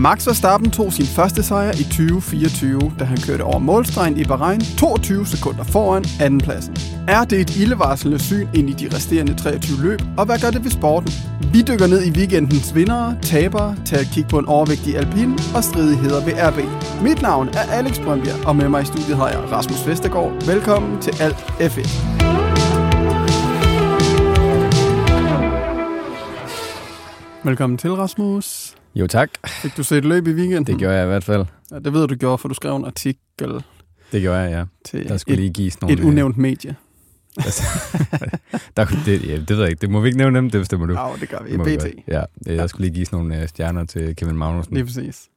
Max Verstappen tog sin første sejr i 2024, da han kørte over målstregen i Bahrain 22 sekunder foran andenpladsen. Er det et ildevarslende syn ind i de resterende 23 løb, og hvad gør det ved sporten? Vi dykker ned i weekendens vindere, tabere, tager et kig på en overvægtig alpin og stridigheder ved RB. Mit navn er Alex Brønbjerg, og med mig i studiet har jeg Rasmus Vestergaard. Velkommen til Alt F1. Velkommen til, Rasmus. Jo tak. Fik du set løb i weekenden? Det gjorde jeg i hvert fald. Ja, det ved du gjorde, for du skrev en artikel Det gjorde jeg, ja. til Der skulle et, lige gives nogle... et unævnt medie. øh, der, det, ja, det ved jeg ikke. Det må vi ikke nævne dem, det bestemmer du. Ja, det gør vi. Det vi BT. godt. Ja, øh, der skulle lige gives nogle øh, stjerner til Kevin Magnussen. Lige præcis.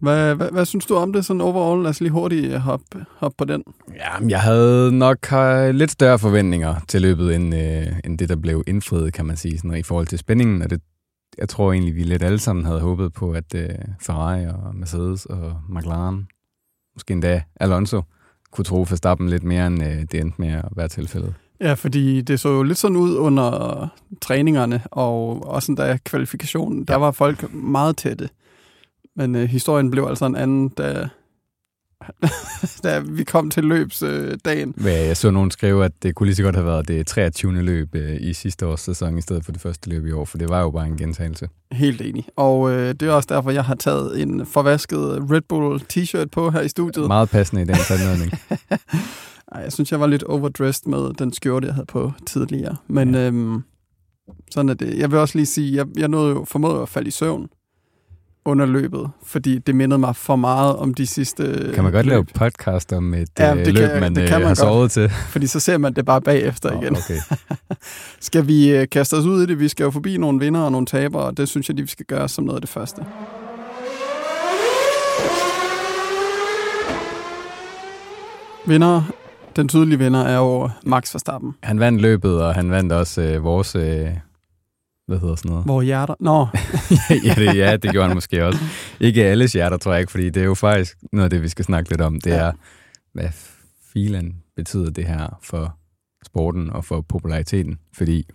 Hvad, hvad, hvad synes du om det sådan overall? Lad os lige hurtigt hoppe hop på den. Ja, men jeg havde nok øh, lidt større forventninger til løbet, end, øh, end det, der blev indfriet, kan man sige, sådan, i forhold til spændingen. Og det, jeg tror egentlig, vi lidt alle sammen havde håbet på, at øh, Ferrari og Mercedes og McLaren, måske endda Alonso, kunne tro Verstappen lidt mere, end øh, det endte med at være tilfældet. Ja, fordi det så jo lidt sådan ud under træningerne, og også da kvalifikationen. Der Ja. var folk meget tætte. Men øh, historien blev altså en anden, da, da vi kom til løbsdagen. Men Jeg så nogen skrive, at det kunne lige så godt have været det 23. løb øh, i sidste års sæson, i stedet for det første løb i år, for det var jo bare en gentagelse. Helt enig. Og øh, det er også derfor, jeg har taget en forvasket Red Bull t-shirt på her i studiet. Meget passende i dagens anledning. Ej, jeg synes, jeg var lidt overdressed med den skjorte, jeg havde på tidligere. Men ja. øhm, sådan er det. Jeg vil også lige sige, jeg, jeg nåede jo formåede at falde i søvn under løbet, fordi det mindede mig for meget om de sidste Kan man godt løb. lave podcast om et Ja, ja, det løb, kan- man, det øh, kan man har sovet til? Fordi så ser man det bare bagefter Nå, igen. okay. Skal vi øh, kaste os ud i det? Vi skal jo forbi nogle vinder og nogle tabere, og det synes jeg, lige, vi skal gøre som noget af det første. Vinder, den tydelige vinder er jo Max Verstappen. Han vandt løbet, og han vandt også øh, vores... Øh, hvad hedder sådan noget? Hvor hjerter... Nå, ja, det, ja, det gjorde han måske også. Ikke alles hjerter, tror jeg ikke, fordi det er jo faktisk noget af det, vi skal snakke lidt om. Det Ja. er, hvad filen betyder det her for sporten og for populariteten. Fordi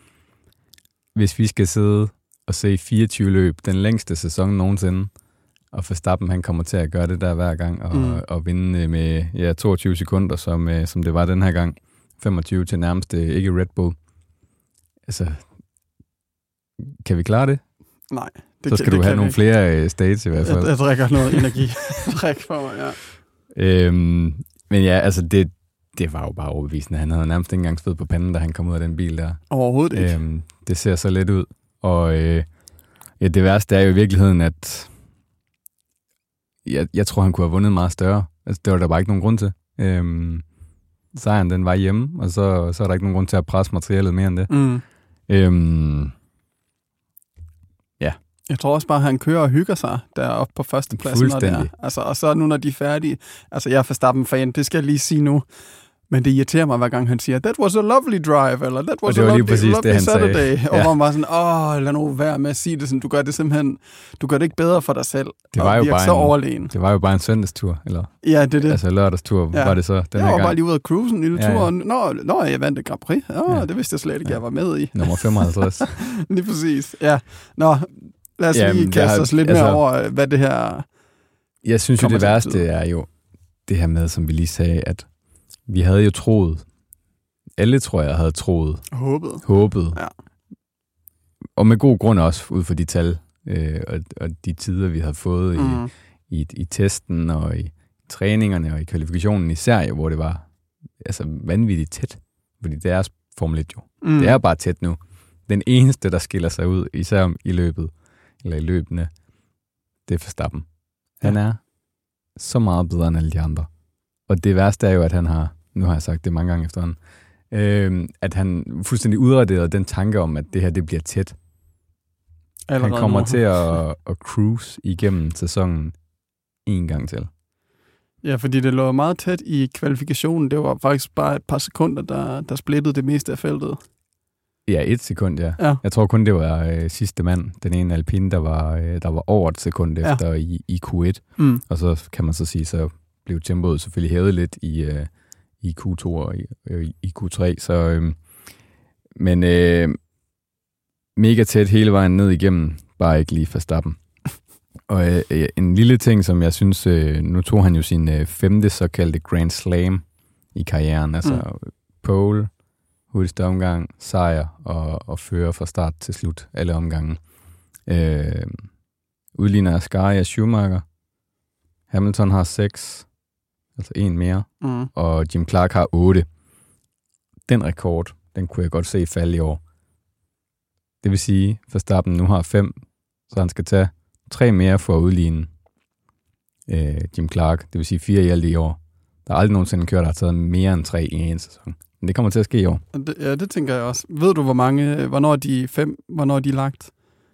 hvis vi skal sidde og se 24 løb, den længste sæson nogensinde, og Verstappen han kommer til at gøre det der hver gang, og, Mm. og vinde øh, med ja, 22 sekunder, som, øh, som det var den her gang. 25 til nærmeste, ikke Red Bull. Altså, kan vi klare det? nej. Det så skal du det have nogle vi flere øh, states i hvert ikke. fald. Jeg, jeg drikker noget energi. Drik for mig, ja. Øhm, men ja, altså det, det var jo bare overbevisende. Han havde nærmest ikke engang sved på panden, da han kom ud af den bil der. Overhovedet ikke. Øhm, det ser så let ud. Og øh, ja, det værste er jo i virkeligheden, at jeg, jeg tror, han kunne have vundet meget større. Altså, det var der bare ikke nogen grund til. Øhm, sejren, den var hjemme, og så, så er der ikke nogen grund til at presse materialet mere end det. Mm. Øhm, Jeg tror også bare, at han kører og hygger sig deroppe på førstepladsen. når det er. Fuldstændig. Altså, og så nu, når de er færdige... Altså, jeg er Verstappen-fan, det skal jeg lige sige nu. Men det irriterer mig, hver gang han siger, that was a lovely drive, eller that was det a var lige lovely, præcis lovely det, han sagde. Saturday. Og Ja. hvor man bare sådan, åh, lad nu være med at sige det sådan. Du gør det simpelthen, du gør det ikke bedre for dig selv. Det og var jo bare så en- overlegen. det var jo bare en søndagstur, eller Ja, det er det. altså lørdagstur Ja. var det så den jeg her var gang. bare lige ude at cruise en lille Ja, tur. ja. Og, nå, nå, jeg vandt et Grand Prix. Åh, Ja. det vidste jeg slet ikke, Ja. jeg var med i. Nummer 55. Lige præcis, ja. Nå, lad os Jamen, lige kaste har- os lidt altså- mere over, øh, hvad det her... Jeg synes jo, det værste er jo det her med, som vi lige sagde, at vi havde jo troet, alle tror jeg havde troet, Håbet. håbet, Ja. og med god grund også, ud fra de tal øh, og, og de tider, vi havde fået mm. I, i, i testen og i træningerne og i kvalifikationen især, jo, hvor det var altså vanvittigt tæt. Fordi det er Formel 1 jo. Mm. Det er bare tæt nu. Den eneste, der skiller sig ud, især i løbet, eller i løbende, det er Verstappen. Han er så meget bedre end alle de andre. Og det værste er jo, at han har, nu har jeg sagt det mange gange efterhånden, øh, at han fuldstændig udraderede den tanke om, at det her det bliver tæt. Allerede han kommer nu. til at, at cruise igennem sæsonen en gang til. Ja, fordi det lå meget tæt i kvalifikationen. Det var faktisk bare et par sekunder, der, der splittede det meste af feltet. Ja, et sekund, ja. Ja. Jeg tror kun, det var øh, sidste mand, den ene alpine, der var, øh, der var over et sekund Ja. efter i, i Q1. Mm. Og så kan man så sige, så blev tempoet selvfølgelig hævet lidt i, øh, i Q2 og i, øh, i Q3. Så, øh, men øh, mega tæt hele vejen ned igennem, bare ikke lige Verstappen. Og øh, en lille ting, som jeg synes, øh, nu tog han jo sin øh, femte såkaldte Grand Slam i karrieren, altså mm. pole, hurtigste omgang, sejr og, og fører fra start til slut alle omgange. Øh, udligner Ascari og Schumacher. Hamilton har seks, altså en mere, mm. og Jim Clark har otte. Den rekord, den kunne jeg godt se falde i år. Det vil sige, at Verstappen nu har fem, så han skal tage tre mere for at udligne øh, Jim Clark. Det vil sige fire i alt i år. Der er aldrig nogensinde en kører, der har taget mere end tre i en sæson. Men det kommer til at ske i år. Det, ja, det tænker jeg også. Ved du, hvor mange, hvornår er de fem, hvornår er de lagt?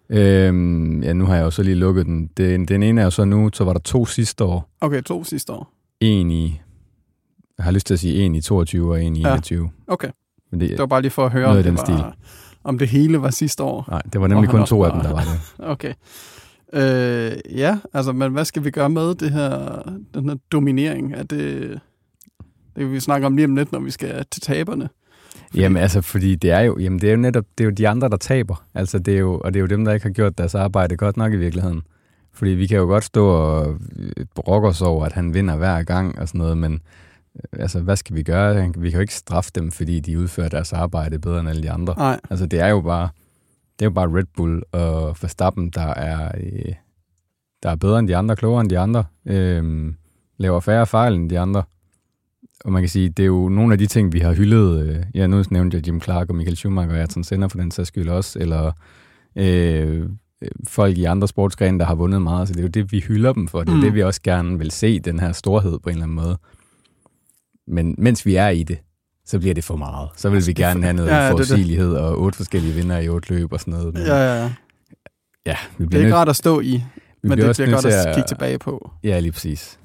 Øhm, ja, nu har jeg jo så lige lukket den. Den, den ene er jo så nu, så var der to sidste år. Okay, to sidste år. En i, jeg har lyst til at sige en i 22 og en i ja. 21. Okay. Men det, det var bare lige for at høre, om det, den var, stil. om det hele var sidste år. Nej, det var nemlig kun to af dem, der var det. okay. Øh, ja, altså, men hvad skal vi gøre med det her, den her dominering? Er det, det vi snakker om lige om lidt, når vi skal til taberne? Fordi... Jamen altså, fordi det er jo, jamen, det er jo netop det er jo de andre, der taber. Altså, det er jo, og det er jo dem, der ikke har gjort deres arbejde godt nok i virkeligheden. Fordi vi kan jo godt stå og brokke os over, at han vinder hver gang og sådan noget, men øh, altså, hvad skal vi gøre? Vi kan jo ikke straffe dem, fordi de udfører deres arbejde bedre end alle de andre. Nej. Altså, det er jo bare, det er jo bare Red Bull og Verstappen, der er, øh, der er bedre end de andre, klogere end de andre, øh, laver færre fejl end de andre. Og man kan sige, det er jo nogle af de ting, vi har hyldet. Øh, ja, nu nævnte jeg Jim Clark og Michael Schumacher og Ayrton Senna for den sags skyld også, eller øh, folk i andre sportsgrene, der har vundet meget. Så det er jo det, vi hylder dem for. Det er mm. det, vi også gerne vil se, den her storhed på en eller anden måde. Men mens vi er i det, så bliver det for meget. Så vil vi gerne have noget ja, ja, forudsigelighed og otte forskellige vinder i otte løb og sådan noget. Men, ja, ja, ja. ja vi bliver det er ikke rart at stå i, vi men det bliver godt at, at kigge tilbage på. Ja, lige præcis.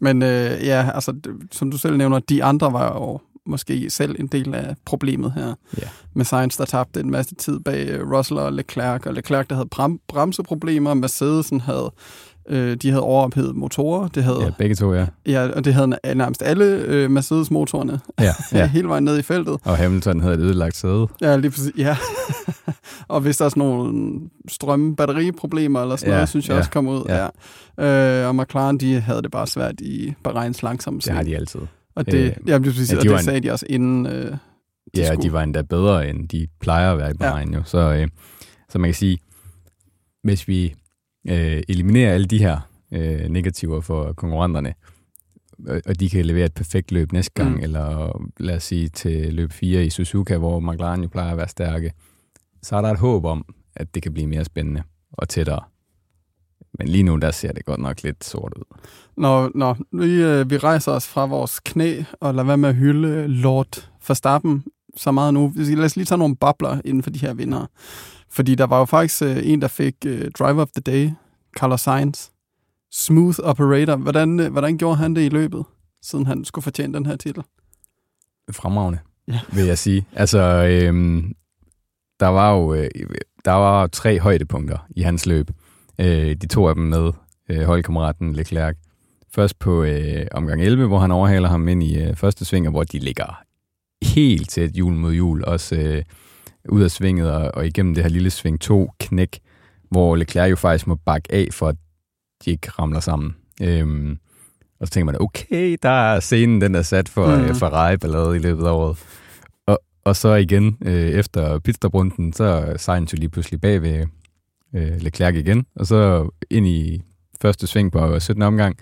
Men øh, ja, altså, som du selv nævner, de andre var jo måske selv en del af problemet her. Ja. Med Sainz, der tabte en masse tid bag øh, Russell og Leclerc, og Leclerc, der havde bram- bremseproblemer, Mercedesen havde Øh, de havde overophedet motorer. Det havde, ja, begge to, ja. Ja, og det havde nærmest alle øh, Mercedes-motorerne ja, ja. hele vejen ned i feltet. Og Hamilton havde et ødelagt sæde. Ja, lige præcis. Ja. og hvis der er sådan nogle strøm-batteriproblemer eller sådan ja, noget, synes jeg ja, også kom ud. Ja. Ja. Øh, og McLaren, de havde det bare svært i Bahreins langsomme Det har de altid. Og det, øh, ja, lige præcis, ja, de og det en, sagde de også inden øh, de Ja, skulle. de var endda bedre, end de plejer at være i Bahrein ja. jo. Så, øh, så man kan sige, hvis vi øh, eliminere alle de her øh, negativer for konkurrenterne, og de kan levere et perfekt løb næste gang, mm. eller lad os sige til løb 4 i Suzuka, hvor McLaren jo plejer at være stærke, så er der et håb om, at det kan blive mere spændende og tættere. Men lige nu, der ser det godt nok lidt sort ud. Når, når vi, øh, vi rejser os fra vores knæ og lader være med at hylde Lord Verstappen så meget nu. Lad os lige tage nogle bobler inden for de her vinder. Fordi der var jo faktisk øh, en, der fik øh, Driver of the Day, Carlos Sainz. Smooth operator. Hvordan, øh, hvordan gjorde han det i løbet, siden han skulle fortjene den her titel? Fremragende, ja. vil jeg sige. Altså, øhm, der var jo øh, der var tre højdepunkter i hans løb. Øh, de to af dem med øh, holdkammeraten Leclerc. Først på øh, omgang 11, hvor han overhaler ham ind i øh, første sving, hvor de ligger helt tæt jul mod jul. Også øh, ud af svinget og, og igennem det her lille sving 2 knæk, hvor Leclerc jo faktisk må bakke af, for at de ikke ramler sammen. Øhm, og så tænker man, okay, der er scenen, den er sat for mm. Ferrari-ballade i løbet af året. Og, og så igen, øh, efter pitstoprunden, så er Sainz jo lige pludselig bag ved øh, Leclerc igen, og så ind i første sving på 17. omgang,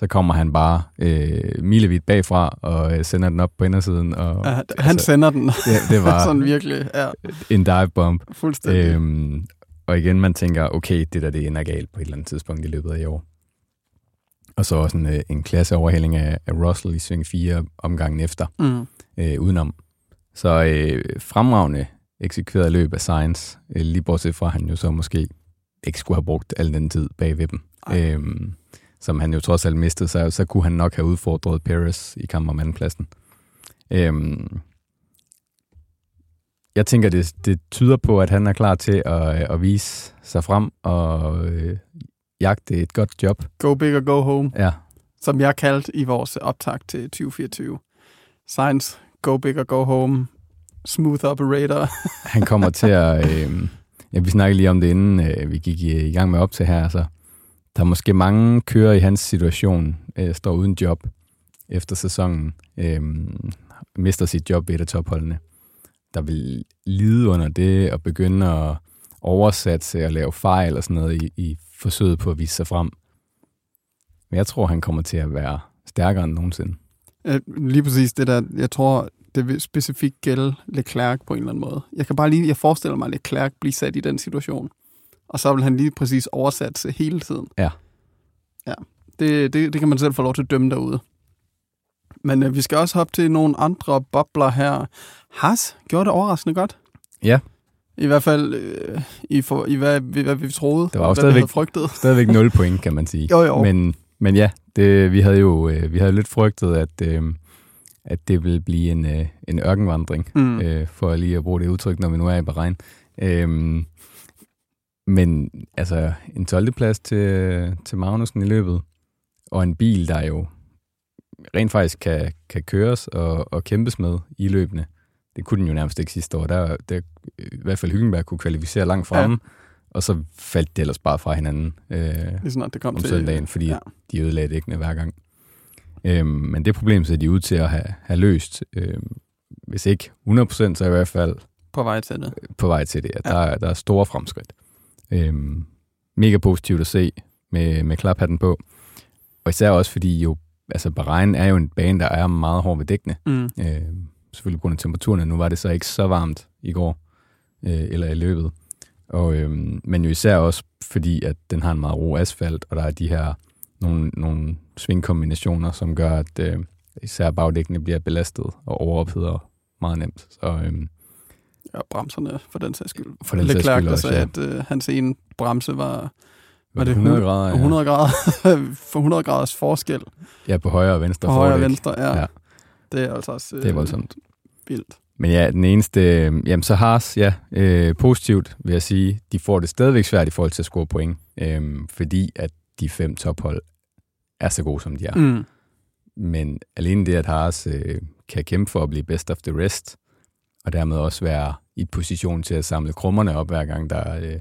så kommer han bare øh, milevidt bagfra og øh, sender den op på indersiden. Og, ja, han altså, sender den. Det, det var sådan virkelig, ja. en dive bomb. Fuldstændig. Øhm, og igen, man tænker, okay, det der det ender galt på et eller andet tidspunkt i løbet af i år. Og så også en, øh, en klasseoverhældning af, af Russell i sving 4 omgangen efter, mm. øh, udenom. Så øh, fremragende eksekveret løb af Science, øh, lige bortset fra, at han jo så måske ikke skulle have brugt al den tid bag ved dem. Øhm, som han jo trods alt mistede, så, så kunne han nok have udfordret Paris i kamp om andenpladsen. Øhm, jeg tænker, det, det tyder på, at han er klar til at, at vise sig frem og øh, jagte et godt job. Go big or go home. Ja. Som jeg kaldte i vores optag til 2024. Science, go big or go home. Smooth operator. han kommer til at... Øh, ja, vi snakkede lige om det, inden øh, vi gik i, i gang med op til her. Altså, der er måske mange kører i hans situation, øh, står uden job efter sæsonen, øh, mister sit job ved et af topholdene, der vil lide under det og begynde at oversætte og lave fejl og sådan noget i, i forsøget på at vise sig frem. Men jeg tror, han kommer til at være stærkere end nogensinde. Øh, lige præcis det der, jeg tror, det vil specifikt gælde Leclerc på en eller anden måde. Jeg kan bare lige, jeg forestiller mig, at Leclerc bliver sat i den situation. Og så vil han lige præcis oversat sig hele tiden. Ja. Ja, det, det, det kan man selv få lov til at dømme derude. Men øh, vi skal også hoppe til nogle andre bobler her. Haas gjorde det overraskende godt. Ja. I hvert fald øh, i, for, i hvad, hvad, hvad vi troede. Det var jo stadigvæk- frygtet. Stadigvæk 0 point, kan man sige. Jo, jo. Men, men ja, det, vi havde jo øh, vi havde lidt frygtet, at, øh, at det ville blive en, øh, en ørkenvandring, Mm. øh, for lige at bruge det udtryk, når vi nu er i Bahrain. Øh, men altså, en 12. plads til, til Magnussen i løbet, og en bil, der jo rent faktisk kan, kan køres og, og kæmpes med i løbende. Det kunne den jo nærmest ikke sidste år. Der, der i hvert fald Hylkenberg kunne kvalificere langt fremme, ja. og så faldt det ellers bare fra hinanden. Øh, Lige snart det kom om til... søndagen, fordi ja. ja. de ødelagde dækkene hver gang. Øhm, men det problem ser de ud til at have, have løst. Øhm, hvis ikke 100%, så i hvert fald På vej til det. på vej til det. At Ja. der, er- der er store fremskridt. Øhm, mega positivt at se med, med klaphatten på. Og især også fordi jo, altså Bahrain er jo en bane, der er meget hård ved dækkene. Mm. Øh, selvfølgelig på grund af temperaturerne. Nu var det så ikke så varmt i går, øh, eller i løbet. Og, øh, men jo især også fordi, at den har en meget ro asfalt, og der er de her nogle, nogle svingkombinationer, som gør, at øh, især bagdækkene bliver belastet og overopheder meget nemt. Så øh, Ja, bremserne for den sags skyld. for den Leclerc, skyld der også, sagde, ja. at øh, hans ene bremse var, Var det 100 grader? Ja. 100 grader, for 100 graders forskel ja, på højre og venstre på højre og venstre. Ja. Ja. Det er altså også øh, Det er voldsomt. vildt. Men ja, den eneste, øh, jamen så Haas, ja, øh, positivt vil jeg sige, de får det stadigvæk svært i forhold til at score point, øh, fordi at de fem tophold er så gode, som de er. Mm. Men alene det, at Haas øh, kan kæmpe for at blive best of the rest, og dermed også være i position til at samle krummerne op, hver gang der, øh,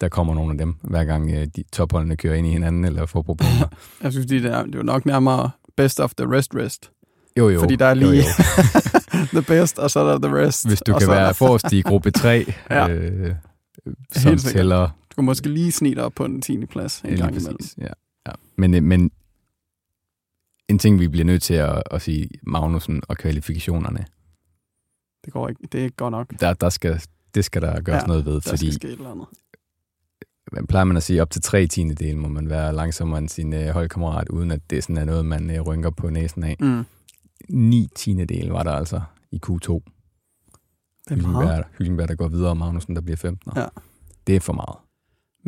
der kommer nogle af dem, hver gang øh, de topholdene kører ind i hinanden eller får problemer. Jeg synes, det er, det er jo nok nærmere best of the rest rest. Jo, jo. Fordi der er jo, lige jo. the best, og så er der the rest. Hvis du kan være forrest i gruppe 3, Ja. øh, som Helt tæller Du kan måske lige snige dig op på den 10. plads en gang imellem. Ja, ja. Men, øh, men en ting, vi bliver nødt til at, at sige, Magnussen og kvalifikationerne, Det går ikke. Det er ikke godt nok. der, der skal, det skal der gøres Ja, noget ved, Der fordi skal ske et eller andet. man plejer man at sige, op til tre tiende del må man være langsommere end sin øh, holdkammerat, uden at det sådan er noget, man øh, rynker på næsen af. Mm. Ni tiende del var der altså i Q2. Det er. Hylkenberg, Hylkenberg, der går videre, og Magnussen, der bliver 15. Ja. Det er for meget.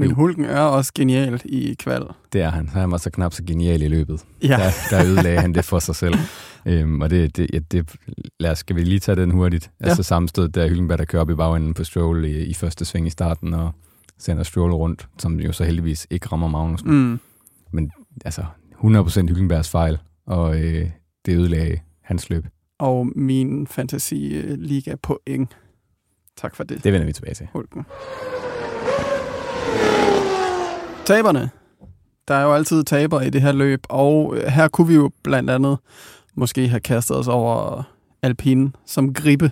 Men Jo. Hulken er også genial i kval. Det er han. Han var så knap så genial i løbet. Ja, der, der ødelagde han det for sig selv. Øhm, og det, det, ja, det, lad os, skal vi lige tage den hurtigt? Ja. Altså sammenstød, der Hylkenberg, der kører op i bagenden på Stroll i, i første sving i starten, og sender Stroll rundt, som jo så heldigvis ikke rammer Magnussen. mm. Altså 100% Hylkenbergs fejl, og øh, det ødelagde hans løb. og min fantasy-liga point. Tak for det, Det vender vi tilbage til. Hulken. Taberne. Der er jo altid taber i det her løb, og øh, her kunne vi jo blandt andet måske have kastet os over Alpine som gribe.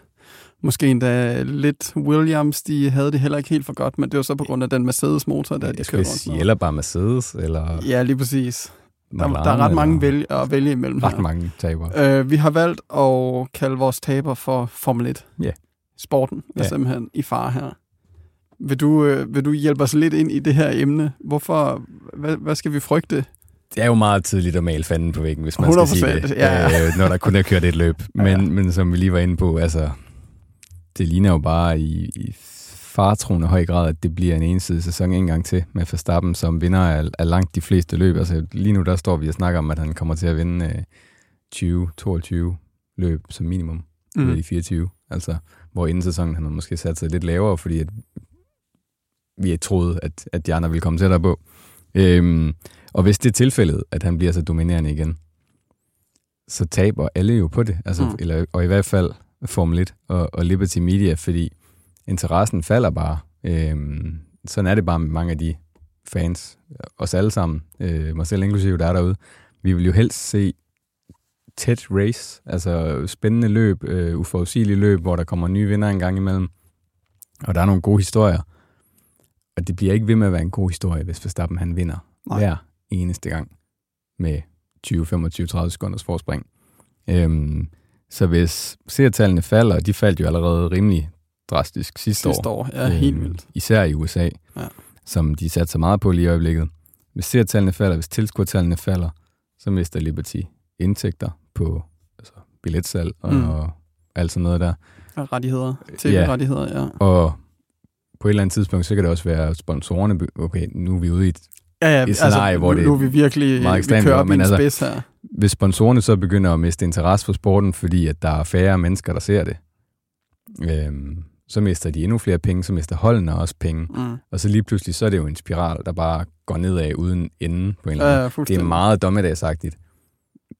Måske endda lidt Williams, de havde det heller ikke helt for godt, men det var så på grund af den Mercedes-motor, der de Jeg skal kørte sige, rundt eller bare Mercedes, eller. Ja, lige præcis. Der, der er ret mange eller- vælge, at vælge imellem Ret her. mange taber. Øh, vi har valgt at kalde vores taber for Formel 1. Ja. Sporten er Ja. simpelthen i fare her. Vil du, øh, vil du hjælpe os lidt ind i det her emne? Hvorfor, hvad, hvad skal vi frygte? Det er jo meget tidligt at male fanden på væggen, hvis man skal sige 100%, det, ja. Øh, når der kun er kørt et løb. Men, Ja, ja. men som vi lige var inde på, altså, det ligner jo bare i, i faretroende høj grad, at det bliver en ensidig sæson en gang til med Verstappen, som vinder af, af langt de fleste løb. Altså, lige nu der står vi og snakker om, at han kommer til at vinde øh, 20-22 løb som minimum mm. af de 24. Altså, hvor inden sæsonen han har måske sat sig lidt lavere, fordi at vi troede, at, at andre ville komme tættere på. Øhm, og hvis det er tilfældet, at han bliver så dominerende igen, så taber alle jo på det. Altså, mm. eller, og i hvert fald Formel 1 og, og Liberty Media, fordi interessen falder bare. Øhm, sådan er det bare med mange af de fans, os alle sammen, øh, mig selv inklusive, der er derude, vi vil jo helst se tæt race, altså spændende løb, øh, uforudsigelige løb, hvor der kommer nye vinder en gang imellem, og der er nogle gode historier. Og det bliver ikke ved med at være en god historie, hvis Verstappen han vinder Nej. hver eneste gang med 20, 25, 30 sekunders forspring. Øhm, så hvis seertallene falder, og de faldt jo allerede rimelig drastisk sidste, sidste år, år. Ja, helt øhm, vildt. Især i USA, ja. som de satte så meget på lige i øjeblikket. Hvis seertallene falder, hvis tilskuertallene falder, så mister Liberty indtægter på altså, billetsalg og, mm. og alt sådan noget der. Og rettigheder, tv-rettigheder, ja. Og på et eller andet tidspunkt, så kan det også være sponsorerne, okay, nu er vi ude i et, ja, ja, et scenarie, altså, hvor det nu er vi virkelig, meget ekstremt, vi kører men altså, spids her. Hvis sponsorerne så begynder at miste interesse for sporten, fordi at der er færre mennesker, der ser det, øhm, så mister de endnu flere penge, så mister holdene også penge. Mm. Og så lige pludselig, så er det jo en spiral, der bare går nedad uden ende på en eller anden ja, Det er meget dommedagsagtigt.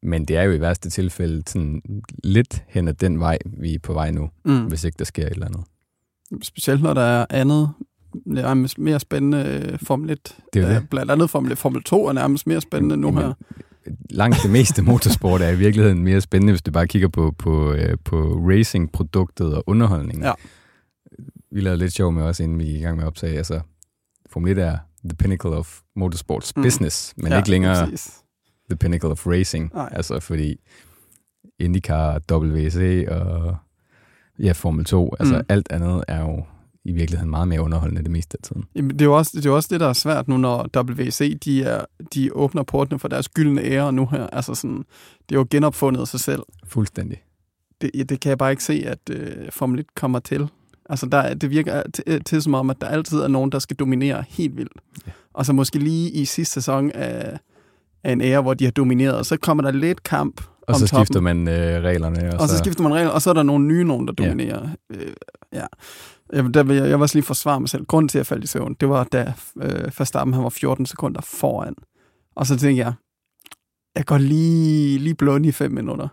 Men det er jo i værste tilfælde sådan lidt hen ad den vej, vi er på vej nu, mm. hvis ikke der sker et eller andet. Specielt når der er andet, nærmest mere spændende øh, Formel 1. Det er det. Blandt andet Formel, Formel 2 er nærmest mere spændende nu Jamen, her. Langt det meste motorsport er i virkeligheden mere spændende, hvis du bare kigger på, på, øh, på racing-produktet og underholdningen. Ja. Vi lavede lidt sjov med også, inden vi gik i gang med at opsage. Altså, Formel 1 er the pinnacle of motorsports mm. business, men ja, ikke længere præcis. the pinnacle of racing. Nej. Altså, fordi IndyCar, WC og ja, Formel 2, altså mm. alt andet er jo i virkeligheden meget mere underholdende det meste af tiden. Jamen, det er jo også det, er også det der er svært nu, når WC de, er, de åbner portene for deres gyldne ære nu her. Altså sådan, det er jo genopfundet sig selv. Fuldstændig. Det, det kan jeg bare ikke se, at uh, Formel 1 kommer til. Altså, der, det virker til, til som om, at der altid er nogen, der skal dominere helt vildt. Ja. Og så måske lige i sidste sæson af, af en ære, hvor de har domineret, og så kommer der lidt kamp og så toppen. skifter man øh, reglerne. Og, og så... så skifter man reglerne, og så er der nogle nye nogen, der dominerer. Ja. Øh, ja. Jeg, der vil jeg, jeg var også lige forsvare mig selv. Grunden til, at jeg faldt i søvn, det var, da øh, Verstappen han var 14 sekunder foran. Og så tænkte jeg, jeg går lige, lige blund i 5 minutter.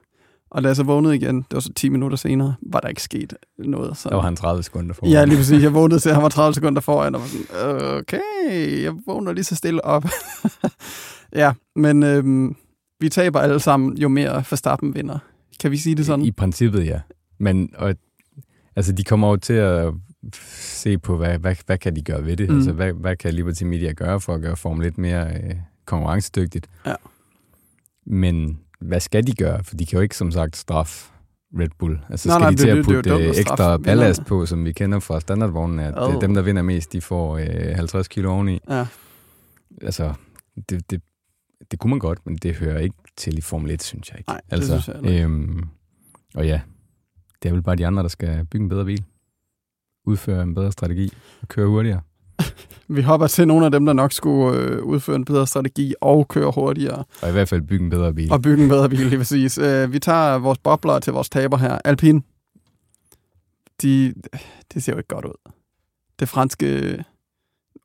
Og da jeg så vågnede igen, det var så 10 minutter senere, var der ikke sket noget. Så... Der var han 30 sekunder foran. Ja, lige præcis. Jeg vågnede til, at han var 30 sekunder foran, og var sådan, okay, jeg vågner lige så stille op. ja, men øhm, vi taber alle sammen, jo mere Verstappen vinder. Kan vi sige det sådan? I, i princippet, ja. Men og, altså, de kommer jo til at se på, hvad, hvad, hvad kan de gøre ved det? Mm. Altså, hvad, hvad kan Liberty Media gøre for at gøre Formel 1 mere øh, konkurrencedygtigt? Ja. Men hvad skal de gøre? For de kan jo ikke, som sagt, straffe Red Bull. Altså nej, skal nej, de til det, at putte det, det øh, ekstra ballast på, som vi kender fra standardvognen, at oh. dem, der vinder mest, de får øh, 50 kilo oveni. Ja. Altså, det, det, det kunne man godt, men det hører ikke til i Formel 1, synes jeg ikke. Nej, altså, det synes jeg. Øhm, og ja, det er vel bare de andre, der skal bygge en bedre bil, udføre en bedre strategi og køre hurtigere. Vi hopper til nogle af dem, der nok skulle øh, udføre en bedre strategi og køre hurtigere. Og i hvert fald bygge en bedre bil. Og bygge en bedre bil, lige præcis. Øh, vi tager vores bobler til vores taber her. Alpine. De, det ser jo ikke godt ud. Det franske...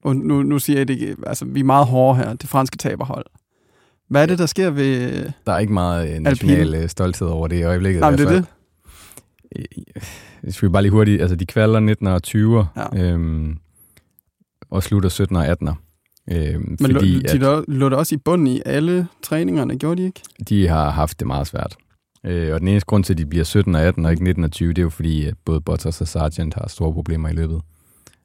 Og nu, nu siger jeg det altså vi er meget hårde her. Det franske taberhold. Hvad er det, der sker ved Der er ikke meget øh, national Alpine? Øh, stolthed over det i øjeblikket. Nej, det er det. Hvis vi bare lige hurtigt, altså de kvalder 19 og 20. Ja. Øhm, og slutter 17 og 18. Øh, Men fordi, de at, lå der også i bunden i alle træningerne, gjorde de ikke? De har haft det meget svært. Øh, og den eneste grund til, at de bliver 17 og 18 og ikke 19 og 20, det er jo fordi, at både Bottas og Sargent har store problemer i løbet.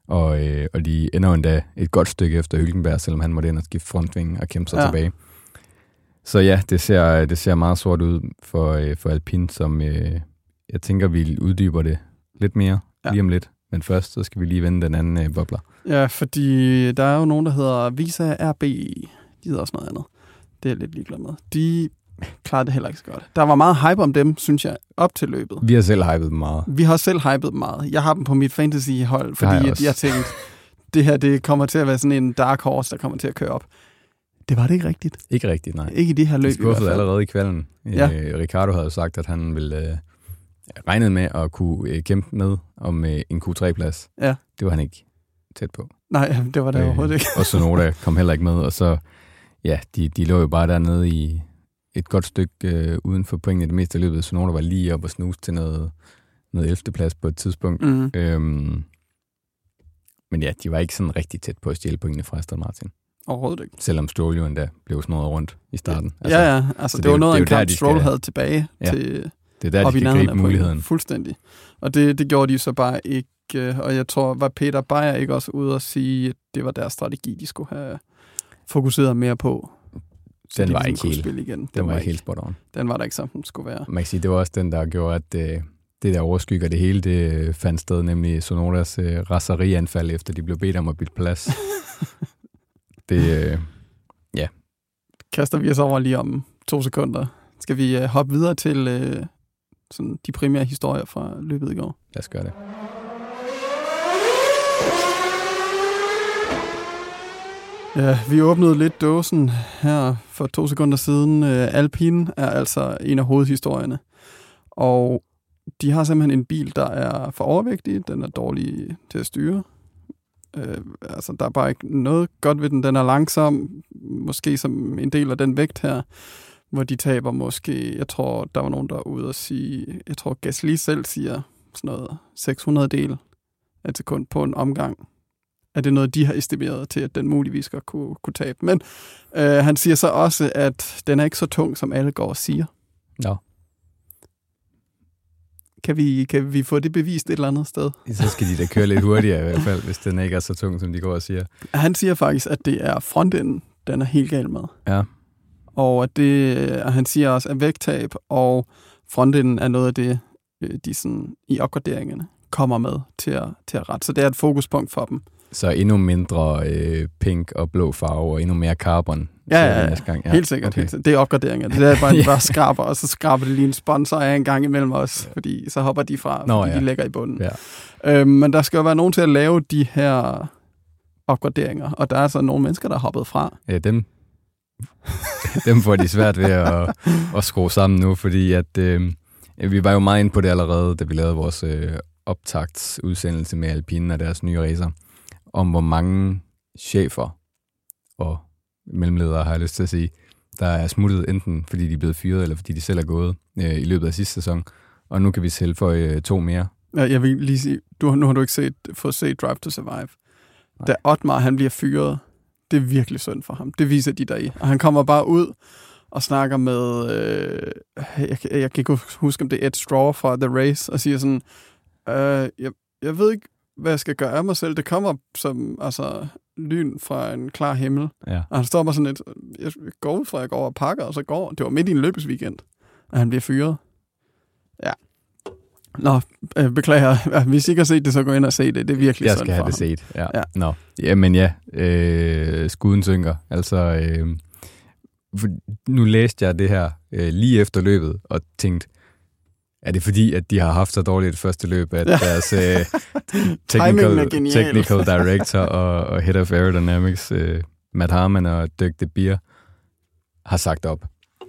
Og, øh, og de ender endda et godt stykke efter Hylkenberg, selvom han måtte ind og skifte frontving og kæmpe sig ja. tilbage. Så ja, det ser, det ser meget sort ud for, øh, for Alpine, som øh, jeg tænker, vi uddyber det lidt mere ja. lige om lidt. Men først, så skal vi lige vende den anden øh, bobler. Ja, fordi der er jo nogen, der hedder Visa RB. De hedder også noget andet. Det er jeg lidt ligeglad med. De klarede det heller ikke så godt. Der var meget hype om dem, synes jeg, op til løbet. Vi har selv hypet dem meget. Vi har selv hypet dem meget. Jeg har dem på mit fantasy-hold, fordi jeg, jeg tænkte, det her det kommer til at være sådan en dark horse, der kommer til at køre op. Det var det ikke rigtigt. Ikke rigtigt, nej. Ikke i det her løb. De skuffede allerede i kvalden. Ja. Øh, Ricardo havde sagt, at han ville øh, regnede med at kunne øh, kæmpe med om øh, en Q3-plads. Ja. Det var han ikke tæt på. Nej, det var det øh, overhovedet ikke. og Sonoda kom heller ikke med, og så, ja, de, de lå jo bare dernede i et godt stykke øh, uden for pointene det meste af løbet. Sonoda var lige op og snuse til noget, noget 11. plads på et tidspunkt. Mm. Øhm, men ja, de var ikke sådan rigtig tæt på at stjæle pointene fra Aston Martin. Overhovedet ikke. Selvom Stroll jo endda blev snurret rundt i starten. Altså, ja, ja. Altså, det, det var noget, det en kamp, Stroll havde tilbage ja, til det er der, de skal gribe muligheden. Fuldstændig. Og det, det gjorde de så bare ikke. Og jeg tror, var Peter Beyer ikke også ude og sige, at det var deres strategi, de skulle have fokuseret mere på. Den var, ligesom ikke helt, igen. Den, den var, var ikke helt spot on. Den var der ikke, som den skulle være. Man kan sige, det var også den, der gjorde, at øh, det der overskygger det hele, det fandt sted, nemlig Sonoras øh, raserianfald, efter de blev bedt om at bytte plads. det, øh, ja. Kaster vi os over lige om to sekunder. Skal vi øh, hoppe videre til øh, sådan de primære historier fra løbet i går? Lad os gøre det. Ja, vi åbnede lidt dåsen her for to sekunder siden. Øh, Alpine er altså en af hovedhistorierne. Og de har simpelthen en bil, der er for overvægtig. Den er dårlig til at styre. Øh, altså, der er bare ikke noget godt ved den. Den er langsom, måske som en del af den vægt her, hvor de taber måske, jeg tror, der var nogen, der var ude og sige, jeg tror, Gasly selv siger sådan noget 600 del af sekund på en omgang. Er det noget, de har estimeret til, at den muligvis godt kunne, kunne tabe? Men øh, han siger så også, at den er ikke så tung, som alle går og siger. Ja. Kan vi, kan vi få det bevist et eller andet sted? Så skal de da køre lidt hurtigere i hvert fald, hvis den ikke er så tung, som de går og siger. Han siger faktisk, at det er frontenden, den er helt gal med. Ja. Og at det, han siger også, at vægttab og frontenden er noget af det, øh, de sådan, i opgraderingerne kommer med til at, til at rette. Så det er et fokuspunkt for dem. Så endnu mindre øh, pink og blå farve, og endnu mere carbon. Ja, ja, ja. Næste gang. ja. helt sikkert. Okay. Helt sikkert. Det er opgraderinger. Det er bare, en ja. skraber, og så skraber det lige en sponsor af en gang imellem os, ja. fordi så hopper de fra, Nå, fordi ja. de ligger i bunden. Ja. Øhm, men der skal jo være nogen til at lave de her opgraderinger, og der er så nogle mennesker, der er hoppet fra. Ja, dem, dem får de svært ved at, at skrue sammen nu, fordi at, øh, vi var jo meget inde på det allerede, da vi lavede vores øh, optagtsudsendelse med Alpine og deres nye racer om, hvor mange chefer og mellemledere, har jeg lyst til at sige, der er smuttet enten fordi de er blevet fyret, eller fordi de selv er gået øh, i løbet af sidste sæson. Og nu kan vi selv få øh, to mere. Ja, jeg vil lige sige, du, nu har du ikke set, fået set Drive to Survive. Nej. Da Otmar han bliver fyret, det er virkelig synd for ham. Det viser de der i. Og han kommer bare ud og snakker med, øh, jeg, jeg kan ikke huske, om det er Ed Straw fra The Race, og siger sådan, øh, jeg, jeg ved ikke, hvad jeg skal gøre af mig selv. Det kommer som altså, lyn fra en klar himmel. Ja. Og han står bare sådan lidt, jeg går ud fra, at jeg går over og pakker, og så går. Det var midt i en løbesweekend, og han bliver fyret. Ja. Nå, øh, beklager. Hvis I ikke har set det, så gå ind og se det. Det er virkelig Jeg skal have det set, ja. ja. Nå, jamen ja, øh, skuden synker. Altså, øh, nu læste jeg det her øh, lige efter løbet, og tænkte, er det fordi, at de har haft så dårligt et første løb, at deres uh, technical, technical director og, og head of aerodynamics, uh, Matt Harman og Dirk de Beer, har sagt op.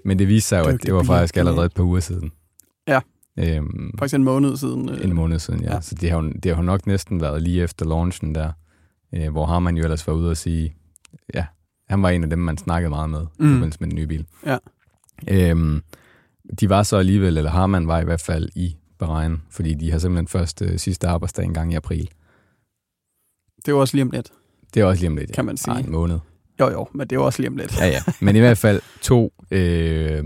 Men det viste sig jo, at det var faktisk allerede et par uger siden. Ja, øhm, faktisk en måned siden. Øh. En måned siden, ja. ja. Så det har, jo, det har jo nok næsten været lige efter launchen der, øh, hvor Harman jo ellers var ude og sige, ja, han var en af dem, man snakkede meget med, mm. i forbindelse med den nye bil. Ja. Øhm, de var så alligevel, eller har man var i hvert fald i Bahrain, fordi de har simpelthen først øh, sidste arbejdsdag en gang i april. Det er jo også lige om lidt. Det er også lige om lidt, ja. Kan man sige. Ej, en måned. Jo, jo, men det er jo også lige om lidt. ja, ja. Men i hvert fald to, øh,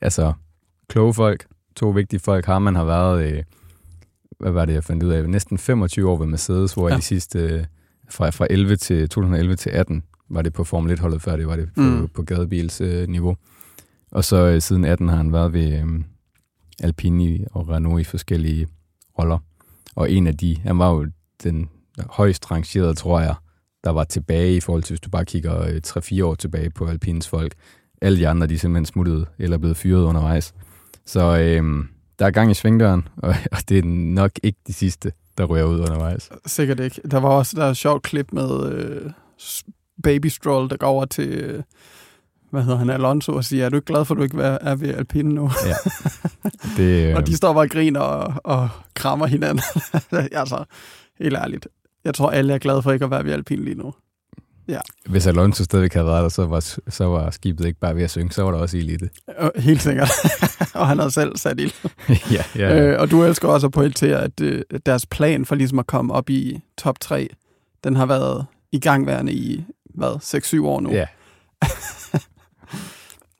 altså, kloge folk, to vigtige folk. Har man har været, øh, hvad var det, jeg fandt ud af, næsten 25 år ved Mercedes, hvor ja. de sidste, øh, fra, fra 11 til 2011 til 18, var det på Formel 1-holdet, før det var det på, mm. på gadebils øh, niveau. Og så øh, siden 18 har han været ved øh, Alpini og Renault i forskellige roller. Og en af de, han var jo den højst rangerede, tror jeg, der var tilbage i forhold til, hvis du bare kigger øh, 3-4 år tilbage på Alpines folk. Alle de andre, de er simpelthen smuttet eller blevet fyret undervejs. Så øh, der er gang i svingdøren, og, og det er nok ikke de sidste, der ryger ud undervejs. Sikkert ikke. Der var også der er et sjovt klip med øh, Baby Stroll, der går over til... Øh, hvad hedder han, Alonso, og siger, er du ikke glad for, at du ikke er ved Alpine nu? Ja. Det, øh... og de står bare og griner og, og krammer hinanden. altså, helt ærligt. Jeg tror, alle er glade for ikke at være ved Alpine lige nu. Ja. Hvis Alonso stadigvæk havde været der, så var, så var skibet ikke bare ved at synge, så var der også ild i det. Helt sikkert. og han havde selv sat ild. ja, ja, ja. Øh, og du elsker også at pointere, at øh, deres plan for ligesom at komme op i top 3, den har været i gangværende i hvad, 6-7 år nu. Ja,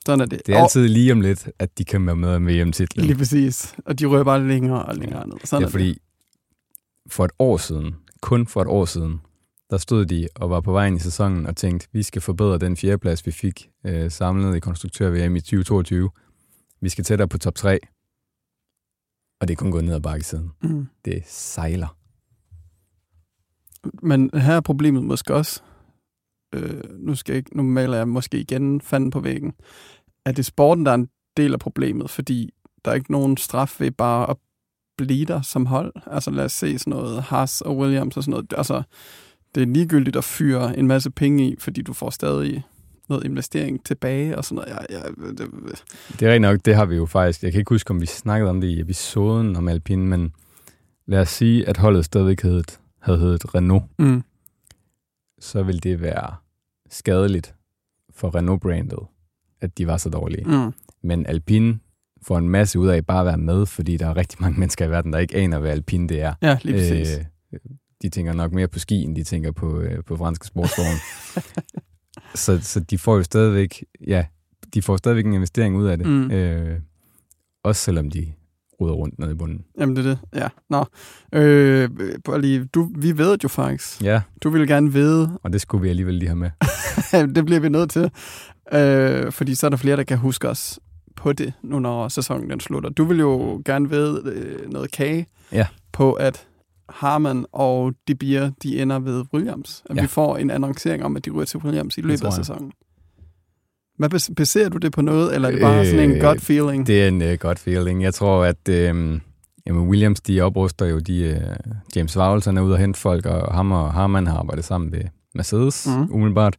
Sådan er det. det er altid lige om lidt, at de kan være med med VM-titlen. Og, lige præcis. Og de rører bare længere og længere ned. Sådan Ja, er fordi for et år siden, kun for et år siden, der stod de og var på vejen i sæsonen og tænkte, vi skal forbedre den fjerdeplads, vi fik øh, samlet i konstruktør-VM i 2022. Vi skal tættere på top 3. Og det er kun gået ned ad bakke siden. det. Mm. Det sejler. Men her er problemet måske også, øh, nu, skal jeg, ikke- nu maler jeg måske igen fanden på væggen, at det er sporten, der er en del af problemet, fordi der er ikke nogen straf ved bare at blive der som hold. Altså lad os se sådan noget Haas og Williams og sådan noget. Altså, det er ligegyldigt at fyre en masse penge i, fordi du får stadig noget investering tilbage og sådan noget. Ja, ja, det, Det er rigtigt nok, det har vi jo faktisk. Jeg kan ikke huske, om vi snakkede om det i episoden om Alpine, men lad os sige, at holdet stadigvæk havde, havde heddet Renault. mm, Så vil det være skadeligt for Renault-brandet, at de var så dårlige. mm, Men Alpine får en masse ud af bare at være med, fordi der er rigtig mange mennesker i verden, der ikke aner, hvad Alpine det er. ja, lige præcis. Øh, de tænker nok mere på ski, end de tænker på, øh, på franske sportsform. så, så de får jo stadigvæk, ja, de får stadigvæk en investering ud af det. Mm. Øh, også selvom de ruder rundt nede i bunden. Jamen, det er det. Ja. Nå. Øh, bare lige, du, vi ved jo faktisk. Ja, Du vil gerne vide, og det skulle vi alligevel lige have med. det bliver vi nødt til. Øh, fordi så er der flere, der kan huske os på det, nu når sæsonen den slutter. Du vil jo gerne vide øh, noget kage Ja. på, at Harman og De Beer, de ender ved Williams. At Ja. vi får en annoncering om, at de ryger til Williams i løbet af sæsonen. Hvad bas- baserer du det på noget, eller er det bare sådan en Øh, gut feeling? Det er en uh, godt feeling. Jeg tror, at øh, jamen Williams, de opruster jo de... Uh, James Vowles, han er ude og hente folk, og ham og Harman har arbejdet sammen ved Mercedes, mm. umiddelbart.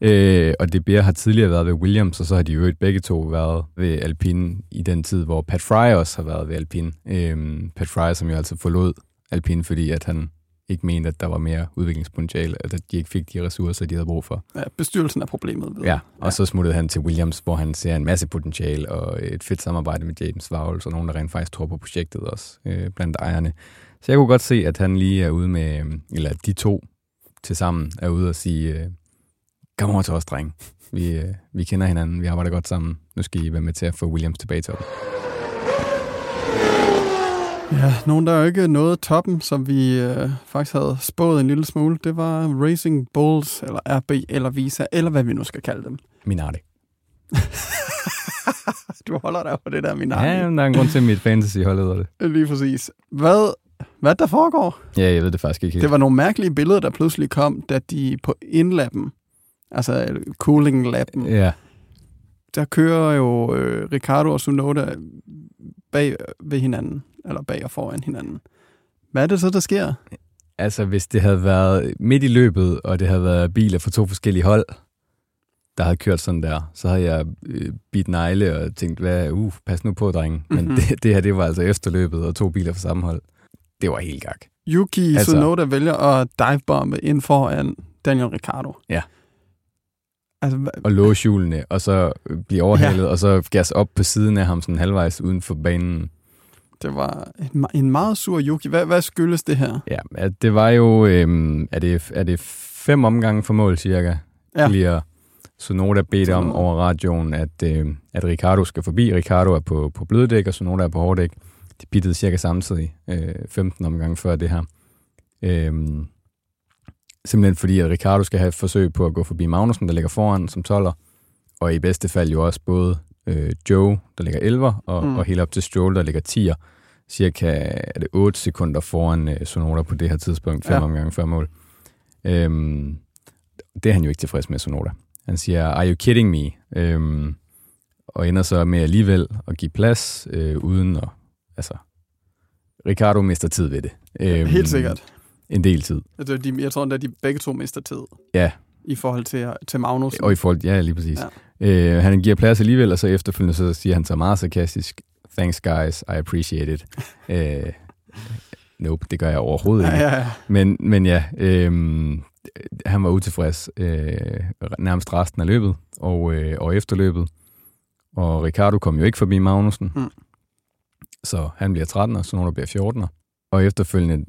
Øh, og DBR har tidligere været ved Williams, og så har de jo begge to været ved Alpine i den tid, hvor Pat Fry også har været ved Alpine. Øh, Pat Fry, som jo altså forlod Alpine, fordi at han ikke mente, at der var mere udviklingspotentiale, at de ikke fik de ressourcer, de havde brug for. Ja, bestyrelsen er problemet. Ved. Ja, og så smuttede han til Williams, hvor han ser en masse potentiale og et fedt samarbejde med James Vowles, og nogen, der rent faktisk tror på projektet også, øh, blandt ejerne. Så jeg kunne godt se, at han lige er ude med, eller de to til sammen er ude og sige, øh, kom over til os, dreng. Vi, øh, vi kender hinanden, vi arbejder godt sammen. Nu skal I være med til at få Williams tilbage til toppen. Ja, nogen, der er jo ikke nåede toppen, som vi øh, faktisk havde spået en lille smule, det var Racing Bulls, eller RB, eller Visa, eller hvad vi nu skal kalde dem. Minardi. Du holder dig på det der, min Ja, der er en grund til, at mit fantasy-hold hedder det. Lige præcis. Hvad, hvad der foregår? Ja, jeg ved det faktisk ikke helt. Det var nogle mærkelige billeder, der pludselig kom, da de på indlappen, altså cooling lappen, Ja, der kører jo øh, Ricardo og Sunoda bag ved hinanden, eller bag og foran hinanden. Hvad er det så, der sker? Altså, hvis det havde været midt i løbet, og det havde været biler fra to forskellige hold, der havde kørt sådan der, så havde jeg øh, bidt negle og tænkt, hvad, uh, pas nu på, drenge. Men Mhm. mm-hmm. det, det her, det var altså efterløbet og to biler fra samme hold. Det var helt gak. Yuki Altså- Tsunoda vælger at divebombe ind foran Daniel Ricciardo. Ja. Altså, hva- Og låse hjulene, og så blive overhalet, ja. og så gas op på siden af ham sådan halvvejs uden for banen. Det var en, en meget sur Yuki. Hvad, hvad skyldes det her? Ja, det var jo, øhm, er, det, er det fem omgange for mål cirka, Ja. bliver Sonoda bedt om over radioen, at, øh, at Ricardo skal forbi. Ricardo er på, på bløddæk, og Sonoda er på hårddæk. De pittede cirka samtidig, øh, 15 omgange før det her. Øhm, simpelthen fordi, at Ricardo skal have et forsøg på at gå forbi Magnussen, der ligger foran som 12'er, og i bedste fald jo også både øh, Joe, der ligger 11'er, og, mm. og helt op til Stroll, der ligger 10'er. Cirka er det 8 sekunder foran øh, Sonoda på det her tidspunkt, fem Ja. omgange før mål. Øhm, det er han jo ikke tilfreds med, Sonoda. Han siger, are you kidding me? Øhm, og ender så med alligevel at give plads, øh, uden at, altså, Ricardo mister tid ved det. Øhm, Helt sikkert. En del tid. Altså, de, jeg tror, at de begge to mister tid. Ja. I forhold til, til Magnus. Og i forhold, ja, lige præcis. Ja. Øh, han giver plads alligevel, og så efterfølgende så siger han så meget sarkastisk, thanks guys, I appreciate it. øh, nope, det gør jeg overhovedet ikke. Ja, ja, ja. Men, men ja, øh, han var utilfreds øh, nærmest resten af løbet og, øh, og efterløbet. Og Ricardo kom jo ikke forbi Magnussen. Mm. Så han bliver 13, og så nogen der bliver 14'er. Og efterfølgende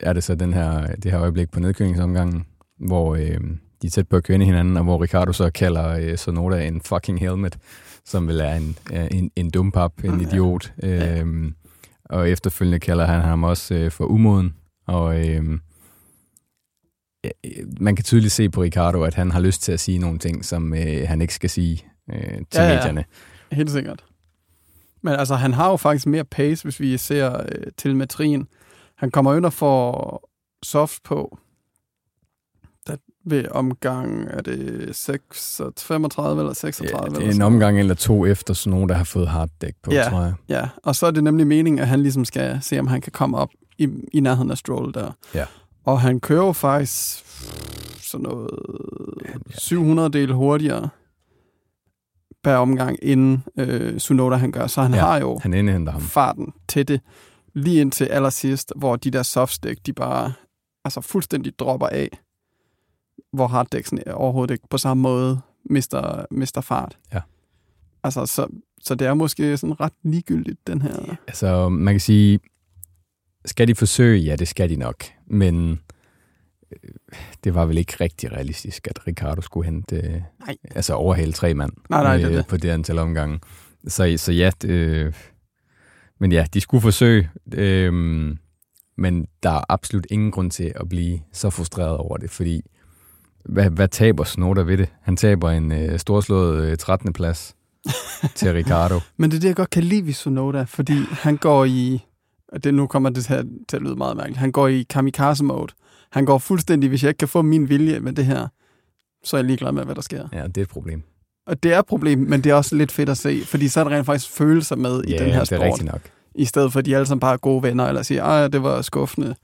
er det så den her, det her øjeblik på nedkøringsomgangen, hvor øh, de er tæt på at køre ind i hinanden, og hvor Ricardo så kalder øh, Sonoda en fucking helmet, som vil er en, en, en dum pap, en idiot. Ja. Øhm, og efterfølgende kalder han ham også øh, for umoden, og øh, man kan tydeligt se på Ricardo, at han har lyst til at sige nogle ting, som øh, han ikke skal sige øh, til ja, medierne. Ja, helt sikkert. Men altså, han har jo faktisk mere pace, hvis vi ser øh, telemetrien. Han kommer under for soft på ved omgang, er det 6, 35 eller 36? Ja, det er en omgang eller to efter sådan nogen, der har fået harddæk på, ja, tror jeg. Ja, og så er det nemlig meningen, at han ligesom skal se, om han kan komme op i, i nærheden af Stroll der. Ja. Og han kører jo faktisk sådan noget 700 del hurtigere per omgang, inden øh, Sunoda han gør. Så han ja, har jo han indhenter ham. farten til det, lige indtil allersidst, hvor de der softstick, de bare altså fuldstændig dropper af, hvor harddæksen overhovedet ikke på samme måde mister, mister fart. Ja. Altså, så, så det er måske sådan ret ligegyldigt, den her... Altså, man kan sige, skal de forsøge? Ja, det skal de nok. Men øh, det var vel ikke rigtig realistisk, at Ricardo skulle hente, øh, nej. altså overhale tre mand nej, nej, det øh, det. på det antal omgange. Så, så ja, det, men ja, de skulle forsøge, øh, men der er absolut ingen grund til at blive så frustreret over det, fordi hvad, hvad taber Snoda ved det? Han taber en øh, storslået øh, 13. plads til Ricardo. Men det er det, jeg godt kan lide ved Sonoda, fordi han går i det, nu kommer det her til at lyde meget mærkeligt, han går i kamikaze-mode. Han går fuldstændig, hvis jeg ikke kan få min vilje med det her, så er jeg ligeglad med, hvad der sker. Ja, det er et problem. Og det er et problem, men det er også lidt fedt at se, fordi så er der rent faktisk følelser med ja, i den her sport. det er rigtigt nok. I stedet for, at de alle sammen bare er gode venner, eller siger, at det var skuffende.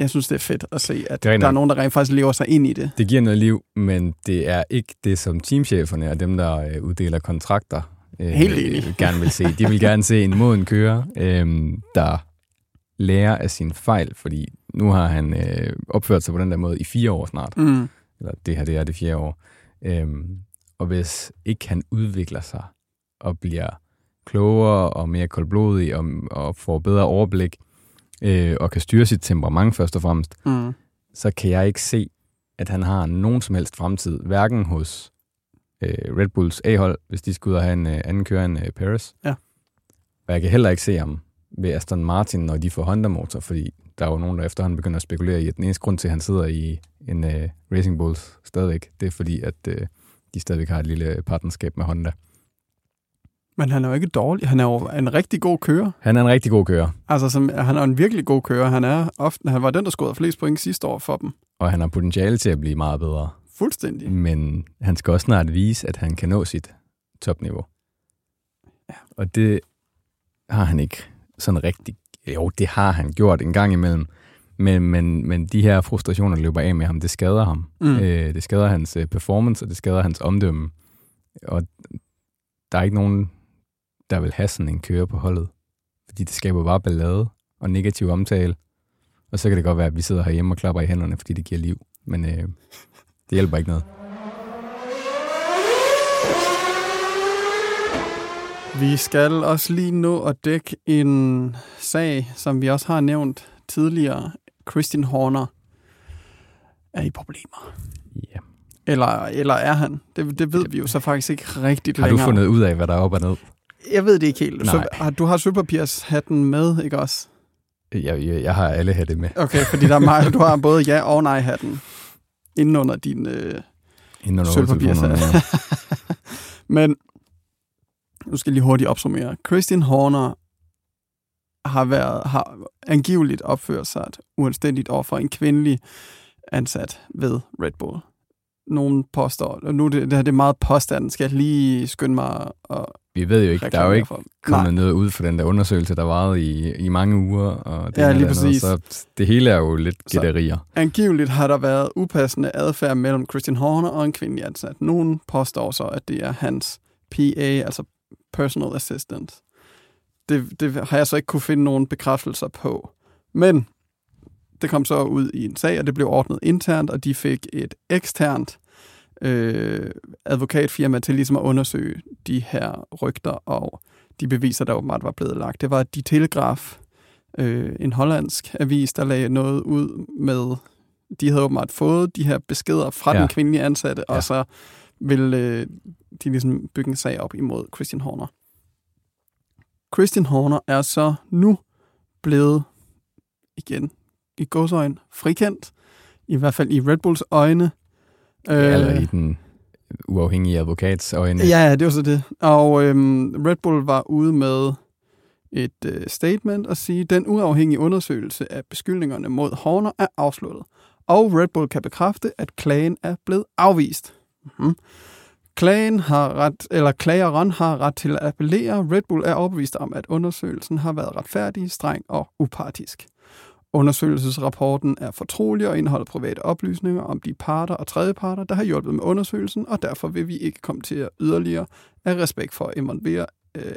Jeg synes, det er fedt at se, at er der er nogen, der rent faktisk lever sig ind i det. Det giver noget liv, men det er ikke det, som teamcheferne og dem, der øh, uddeler kontrakter, øh, Helt enig. gerne vil se. De vil gerne se en moden kører, øh, der lærer af sin fejl, fordi nu har han øh, opført sig på den der måde i fire år snart. Mm. Eller det her, det er det fjerde år. Øhm, og hvis ikke han udvikler sig og bliver klogere og mere koldblodig og, og får bedre overblik øh, og kan styre sit temperament først og fremmest, mm. så kan jeg ikke se, at han har nogen som helst fremtid, hverken hos øh, Red Bulls A-hold, hvis de skal ud og have en øh, anden kører end øh, Paris. Ja. Og jeg kan heller ikke se ham ved Aston Martin, når de får Honda-motor, fordi der er jo nogen, der efterhånden begynder at spekulere i, at den eneste grund til, at han sidder i en uh, Racing Bulls stadigvæk, det er fordi, at uh, de stadigvæk har et lille partnerskab med Honda. Men han er jo ikke dårlig. Han er jo en rigtig god kører. Han er en rigtig god kører. Altså, som, han er en virkelig god kører. Han, er ofte, han var den, der scorede flest point sidste år for dem. Og han har potentiale til at blive meget bedre. Fuldstændig. Men han skal også snart vise, at han kan nå sit topniveau. Ja. Og det har han ikke sådan rigtig... Jo, det har han gjort en gang imellem. Men, men, men de her frustrationer løber af med ham. Det skader ham. Mm. Øh, det skader hans øh, performance, og det skader hans omdømme. Og der er ikke nogen, der vil have sådan en kører på holdet. Fordi det skaber bare ballade og negativ omtale. Og så kan det godt være, at vi sidder herhjemme og klapper i hænderne, fordi det giver liv. Men øh, det hjælper ikke noget. Vi skal også lige nå at dække en sag, som vi også har nævnt tidligere. Christian Horner er i problemer. Ja. Eller, eller er han? Det, det ved vi jo så faktisk ikke rigtigt længere. Har du fundet ud af, hvad der er op og ned? Jeg ved det ikke helt. Nej. Så, har, du har sølvpapirshatten med, ikke også? Jeg, jeg, jeg har alle hatte med. Okay, fordi der er meget, du har både ja og nej-hatten inden under din øh, sølvpapirshat. Ja. Men nu skal jeg lige hurtigt opsummere. Christian Horner har, været, har angiveligt opført sig uanstændigt over for en kvindelig ansat ved Red Bull. Nogen påstår, og nu det, det her det er meget påstand, skal jeg lige skynde mig at Vi ved jo ikke, der er jo ikke for. kommet Nej. noget ud for den der undersøgelse, der varede i, i mange uger. Og det ja, lige præcis. Noget, så det hele er jo lidt gætterier. Angiveligt har der været upassende adfærd mellem Christian Horner og en kvindelig ansat. Nogen påstår så, at det er hans PA, altså personal assistant. Det, det har jeg så ikke kunne finde nogen bekræftelser på. Men det kom så ud i en sag, og det blev ordnet internt, og de fik et eksternt øh, advokatfirma til ligesom at undersøge de her rygter og de beviser, der åbenbart var blevet lagt. Det var De Telegraf, øh, en hollandsk avis, der lagde noget ud med de havde åbenbart fået de her beskeder fra ja. den kvindelige ansatte, ja. og så vil øh, de ligesom bygge en sag op imod Christian Horner. Christian Horner er så nu blevet, igen, i godsøjne, frikendt, i hvert fald i Red Bulls øjne. Ja, eller i den uafhængige advokats øjne. Ja, det var så det. Og øhm, Red Bull var ude med et øh, statement og sige, den uafhængige undersøgelse af beskyldningerne mod Horner er afsluttet. Og Red Bull kan bekræfte, at klagen er blevet afvist. Mm-hmm. Klagen har ret, eller klageren har ret til at appellere. Red Bull er overbevist om, at undersøgelsen har været retfærdig, streng og upartisk. Undersøgelsesrapporten er fortrolig og indeholder private oplysninger om de parter og tredjeparter, der har hjulpet med undersøgelsen, og derfor vil vi ikke komme til at yderligere af respekt for, involvere, øh,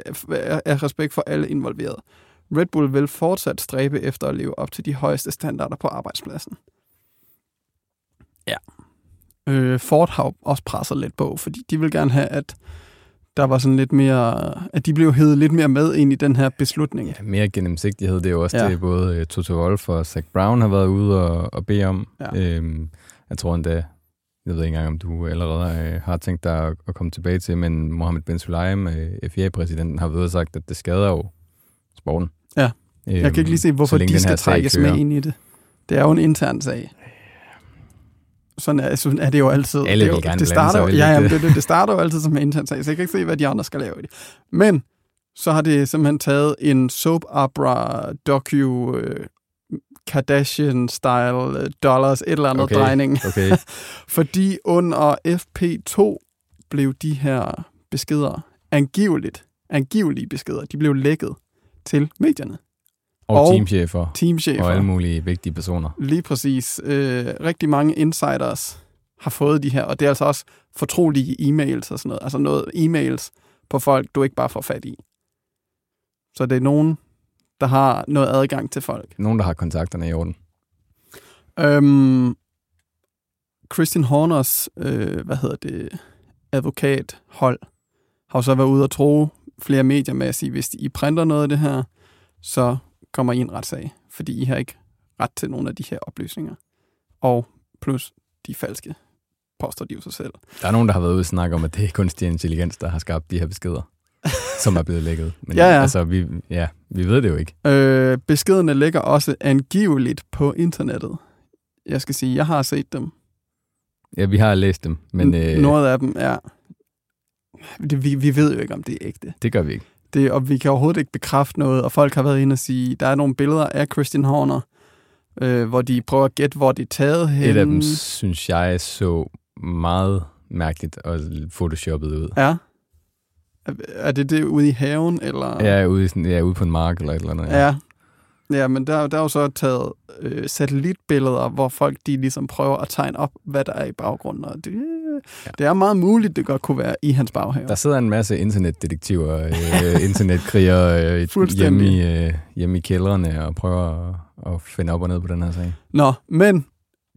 af respekt for alle involverede. Red Bull vil fortsat stræbe efter at leve op til de højeste standarder på arbejdspladsen. Ja. Øh, Ford har også presset lidt på, fordi de vil gerne have, at der var sådan lidt mere, at de blev hævet lidt mere med ind i den her beslutning. Ja, mere gennemsigtighed, det er jo også ja. det, både øh, Toto Wolff og Zach Brown har været ude og, og bede om. Ja. Øhm, jeg tror endda, jeg ved ikke engang, om du allerede øh, har tænkt dig at, at komme tilbage til, men Mohammed Ben Sulayem, øh, FIA-præsidenten, har været sagt, at det skader jo sporten. Ja, jeg kan ikke lige se, hvorfor de skal trækkes med ind i det. Det er jo en intern sag sådan er, sådan er det jo altid. Alle det, vil gerne det starter, jo, ja, det, det, det starter jo altid som en intern sag, så jeg kan ikke se, hvad de andre skal lave i det. Men så har det simpelthen taget en soap opera docu uh, Kardashian-style uh, dollars, et eller andet okay. drejning. Okay. Fordi under FP2 blev de her beskeder angiveligt, angivelige beskeder, de blev lækket til medierne. Og, og teamchefer. teamchefer. Og alle mulige vigtige personer. Lige præcis. Øh, rigtig mange insiders har fået de her, og det er altså også fortrolige e-mails og sådan noget. Altså noget e-mails på folk, du ikke bare får fat i. Så det er nogen, der har noget adgang til folk. Nogen, der har kontakterne i orden. Øhm, Christian Horners, øh, hvad hedder det, advokathold, har jo så været ude og tro flere medier med at sige, hvis I printer noget af det her, så kommer i en retssag, fordi I har ikke ret til nogle af de her oplysninger. Og plus de falske påstår de jo sig selv. Der er nogen, der har været ude og snakke om, at det er kunstig intelligens, der har skabt de her beskeder, som er blevet lækket. Men ja, ja. Altså, vi, ja, vi ved det jo ikke. Øh, beskederne ligger også angiveligt på internettet. Jeg skal sige, jeg har set dem. Ja, vi har læst dem, men... Øh... Noget af dem er... Det, vi, vi ved jo ikke, om det er ægte. Det gør vi ikke det, og vi kan overhovedet ikke bekræfte noget, og folk har været inde og sige, der er nogle billeder af Christian Horner, øh, hvor de prøver at gætte, hvor de er taget hen. Et af dem, synes jeg, så meget mærkeligt og photoshoppet ud. Ja. Er det det ude i haven, eller? Ja, ude, sådan, ja, ude på en mark eller et eller andet. Ja. ja. Ja, men der, der er jo så taget øh, satellitbilleder, hvor folk de ligesom prøver at tegne op, hvad der er i baggrunden. Og det, ja. det er meget muligt, det godt kunne være i hans baghave. Der sidder en masse internetdetektiver, øh, internetkrigere øh, hjemme, i, øh, hjemme i kældrene og prøver at, at finde op og ned på den her sag. Nå, men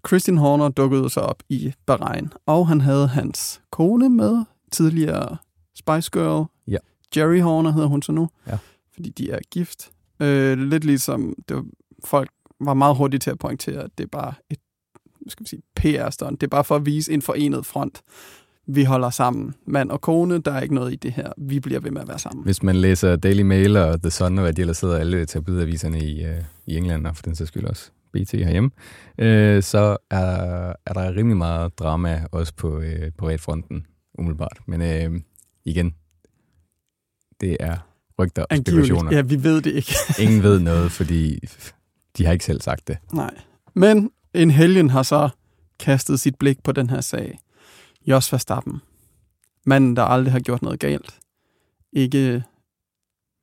Christian Horner dukkede så op i Bahrain, og han havde hans kone med, tidligere Spice Girl. Ja. Jerry Horner hedder hun så nu, ja. fordi de er gift. Øh, lidt ligesom det var, folk var meget hurtige til at pointere, at det er bare et skal vi sige, PR-stunt. Det er bare for at vise en forenet front. Vi holder sammen. Mand og kone, der er ikke noget i det her. Vi bliver ved med at være sammen. Hvis man læser Daily Mail og The Sun, og hvad de ellers sidder alle tabloidaviserne i, uh, i England, og for den sags skyld også BT herhjemme, uh, så er, er der rimelig meget drama også på uh, privatfronten, umiddelbart. Men uh, igen, det er rygter og spekulationer. Ja, vi ved det ikke. Ingen ved noget, fordi de har ikke selv sagt det. Nej. Men en helgen har så kastet sit blik på den her sag. Jos Verstappen. Manden, der aldrig har gjort noget galt. Ikke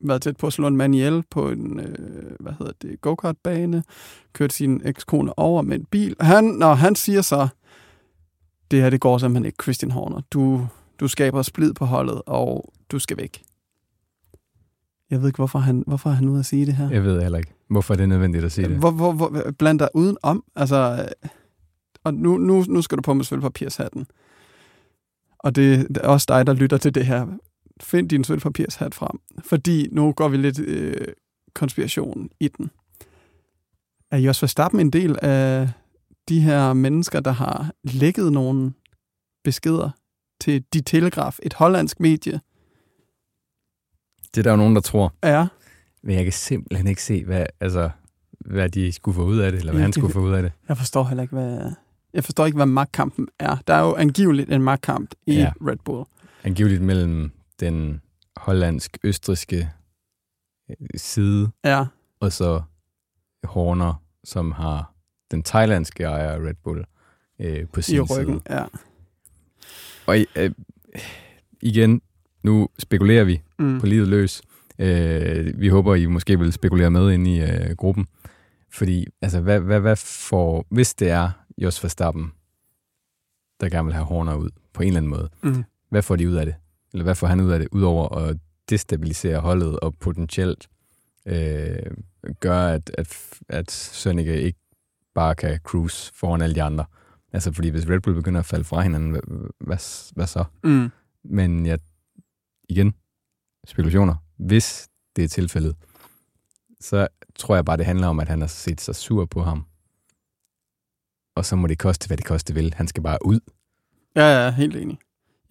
været tæt på at slå en mand ihjel på en, øh, hvad hedder det, go-kart-bane, kørt sin ekskone over med en bil. Han, når han siger så, det her, det går simpelthen ikke, Christian Horner. Du, du skaber splid på holdet, og du skal væk. Jeg ved ikke, hvorfor han, hvorfor er han ude at sige det her. Jeg ved heller ikke, hvorfor det er nødvendigt at sige det. Hvor, hvor, hvor, bland dig uden om. Altså, og nu, nu, nu skal du på med sølvpapirshatten. Og det, det er også dig, der lytter til det her. Find din sølvpapirshat frem. Fordi nu går vi lidt øh, konspiration i den. Er Jos Verstappen en del af de her mennesker, der har lækket nogle beskeder til De Telegraf, et hollandsk medie, Det er der jo nogen, der tror. er, Men jeg kan simpelthen ikke se, hvad, altså, hvad de skulle få ud af det, eller hvad han skulle få ud af det. jeg forstår heller ikke, hvad, jeg forstår ikke, hvad magtkampen er. Der er jo angiveligt en magtkamp i ja. Ja. Red Bull. Angiveligt mellem den hollandsk-østriske øh, side, Ja, og så Horner, som har den thailandske ejer af Red Bull øh, på i sin ryggen. side. Ja. Og øh, igen, nu spekulerer vi Mm. på livet løs. Øh, vi håber, I måske vil spekulere med ind i øh, gruppen. Fordi, altså, hvad, hvad, hvad får, hvis det er Jos Verstappen, der gerne vil have Horner ud på en eller anden måde, Mm. hvad får de ud af det? Eller hvad får han ud af det, udover at destabilisere holdet og potentielt øh, gøre, at, at, at Sønneke ikke bare kan cruise foran alle de andre? Altså, fordi hvis Red Bull begynder at falde fra hinanden, hvad, hvad, hvad så? Mm. Men jeg, igen, spekulationer. Hvis det er tilfældet, så tror jeg bare, det handler om, at han har set sig sur på ham. Og så må det koste, hvad det koste vil. Han skal bare ud. Ja, ja, helt enig.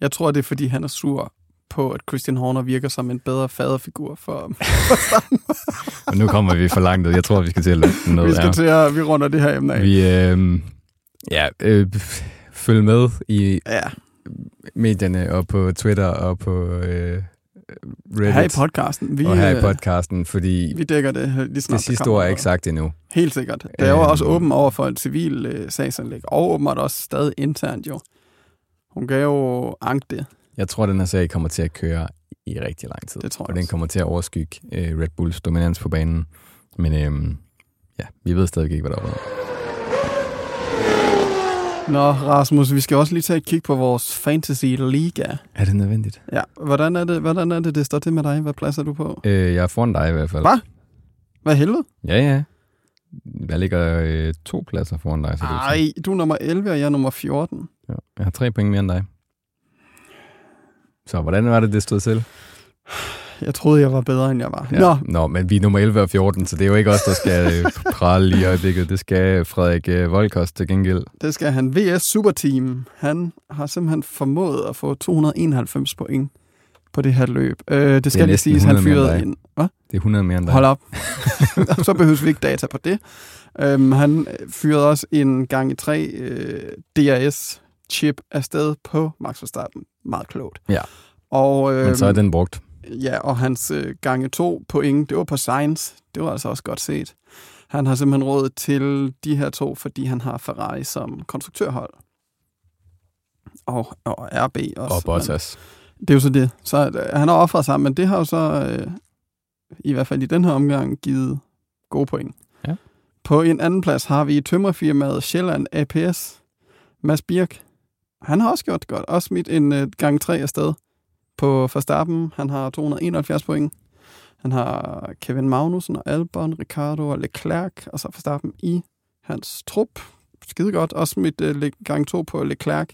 Jeg tror, det er, fordi han er sur på, at Christian Horner virker som en bedre faderfigur for Og nu kommer vi for langt ud. Jeg tror, vi skal til at den ned. Vi skal ja. til at, vi runder det her emne af. Vi, øh, ja, øh, følg med i Ja, medierne og på Twitter og på øh, Reddit her i podcasten. Vi, og her i øh, podcasten, fordi vi dækker det lige snart. det sidste ord er ikke sagt endnu. Helt sikkert. Det er jo Øhm. også åben over for et civil øh, sagsanlæg, og åbenbart også stadig internt jo. Hun gav jo Ankte, Jeg tror, den her serie kommer til at køre i rigtig lang tid. det tror og jeg den også. kommer til at overskygge øh, Red Bulls dominans på banen. Men øhm, ja, vi ved stadig ikke, hvad der er. Nå, Rasmus, vi skal også lige tage et kig på vores Fantasy Liga. Er det nødvendigt? Ja, hvordan er det, hvordan er det, det står til med dig? Hvad plads er du på? Øh, jeg er foran dig i hvert fald. Hvad? Hvad helvede? Ja, ja. Jeg ligger øh, to pladser foran dig. Så det. Nej, du er nummer 11, og jeg er nummer 14. Ja, jeg har tre point mere end dig. Så hvordan var det, det stod til? Jeg troede, jeg var bedre, end jeg var. Ja. Nå, Nå, men vi er nummer 11 og 14, så det er jo ikke os, der skal øh, prale i øjeblikket. Det skal Frederik øh, Volkos til gengæld. det skal han. VS Superteam, han har simpelthen formået at få 291 point på det her løb. Øh, det skal lige siges, han 100 mere end fyrede en... Hvad? Det er 100 mere end dig. Hold op. så behøver vi ikke data på det. Øhm, han fyrede også en gang i tre øh, DRS-chip afsted på Max Verstappen. Meget klogt. Ja. Og, øh, Men så er den brugt. Ja, og hans øh, gange to point, det var på Science. Det var altså også godt set. Han har simpelthen råd til de her to, fordi han har Ferrari som konstruktørhold. Og, og RB også. Og Bottas. Det er jo så det. Så øh, han har offret sig, men det har jo så, øh, i hvert fald i den her omgang, givet gode point. Ja. På en anden plads har vi tømmerfirmaet Sjælland APS. Mads Birk. Han har også gjort det godt. Også smidt en øh, gang tre afsted på Verstappen. Han har 271 point. Han har Kevin Magnussen og Albon, Ricardo og Leclerc, og så Verstappen i hans trup. Skide godt. Også mit øh, gang to på Leclerc.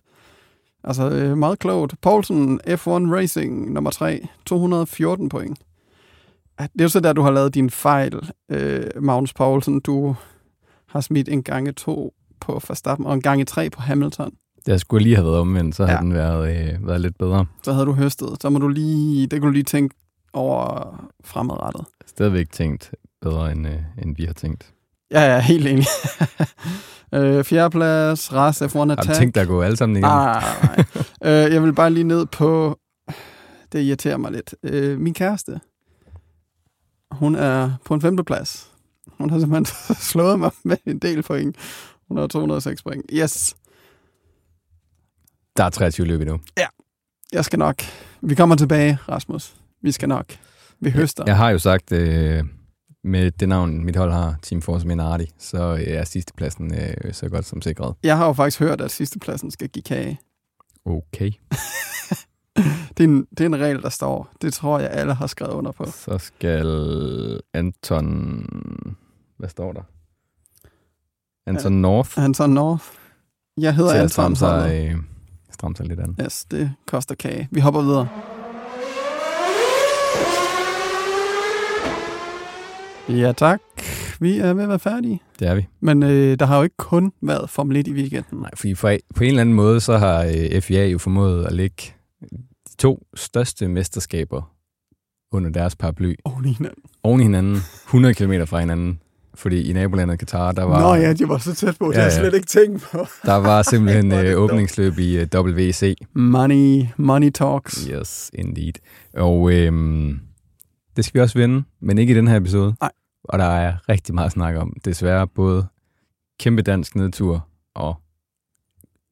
Altså øh, meget klogt. Poulsen, F1 Racing, nummer 3, 214 point. Det er jo så der, du har lavet din fejl, øh, Magnus Poulsen. Du har smidt en gange to på Verstappen, og en gange tre på Hamilton. Det skulle lige have været omvendt, så havde Ja. den været, øh, været lidt bedre. Så havde du høstet. Så må du lige, det kan du lige tænke over fremadrettet. Stadigvæk tænkt bedre, end, øh, end vi har tænkt. Ja, ja, helt enig. øh, fjerdeplads, Ras F1 Har du Attack. tænkt dig at gå alle sammen igen? Nej, nej, nej. øh, jeg vil bare lige ned på... Det irriterer mig lidt. Øh, min kæreste, hun er på en femteplads. Hun har simpelthen slået mig med en del point. Hun har 206 point. Yes, Der er 23 løb endnu. jeg skal nok. Vi kommer tilbage, Rasmus. Vi skal nok. Vi høster. Jeg har jo sagt, øh, med det navn, mit hold har, Team Force Minardi, så øh, er sidstepladsen øh, så godt som sikret. Jeg har jo faktisk hørt, at sidstepladsen skal give kage. Okay. Det er, en, det er en regel, der står. Det tror jeg, alle har skrevet under på. Så skal Anton... Hvad står der? Anton North Anton North. Jeg hedder Anton. sig, øh, stramme sig lidt an. Yes, det koster kage. Vi hopper videre. Ja, tak. vi er ved at være færdige. Det er vi. Men øh, der har jo ikke kun været Formel 1 i weekenden. Nej, fordi for, på en eller anden måde, så har øh, FIA jo formået at lægge de to største mesterskaber under deres paraply Oven i hinanden. oven i hinanden, 100 km fra hinanden. Fordi i nabolandet Qatar, der var, Nå ja, de var så tæt på. Det Ja, har jeg ja. slet ikke tænkt på. der var simpelthen øh, åbningsløb i øh, WEC. Money, money talks. Yes, indeed. Og øhm, det skal vi også vende, men ikke i den her episode. Nej. Og der er rigtig meget at snakke om. Desværre både kæmpe dansk nedtur og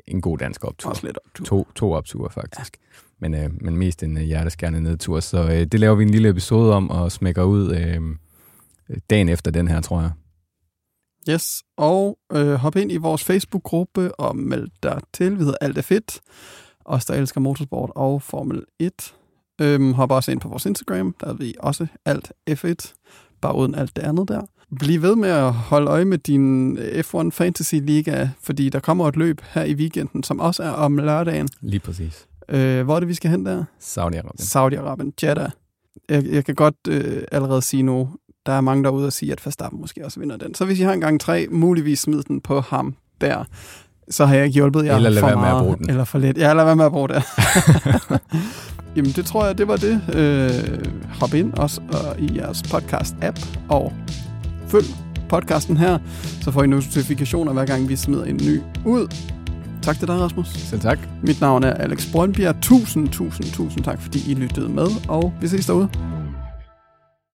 en god dansk optur. Også lidt optur. To, to opture faktisk. Ja. Men, øh, men mest en øh, hjerteskærende nedtur. Så øh, det laver vi en lille episode om og smækker ud øh, dagen efter den her, tror jeg. Yes, og øh, hop ind i vores Facebook-gruppe og meld dig til. Vi hedder Alt er fedt. Os, der elsker motorsport og Formel 1. Øhm, hop også ind på vores Instagram. Der er vi også Alt F1. Bare uden alt det andet der. Bliv ved med at holde øje med din F1 Fantasy Liga, fordi der kommer et løb her i weekenden, som også er om lørdagen. Lige præcis. Øh, hvor er det, vi skal hen der? Saudi-Arabien. Saudi-Arabien, Jeddah. Jeg, jeg kan godt øh, allerede sige nu, der er mange derude og sige, at Verstappen måske også vinder den. Så hvis I har en gang tre, muligvis smid den på ham der. Så har jeg ikke hjulpet jer Eller lad for være med at meget, bruge den. Eller for lidt. Ja, lad være med at bruge det. Jamen, det tror jeg, det var det. Øh, hop ind også og i jeres podcast-app og følg podcasten her, så får I notifikationer hver gang vi smider en ny ud. Tak til dig, Rasmus. Selv tak. Mit navn er Alex Brøndbjerg. Tusind, tusind, tusind tak, fordi I lyttede med, og vi ses derude.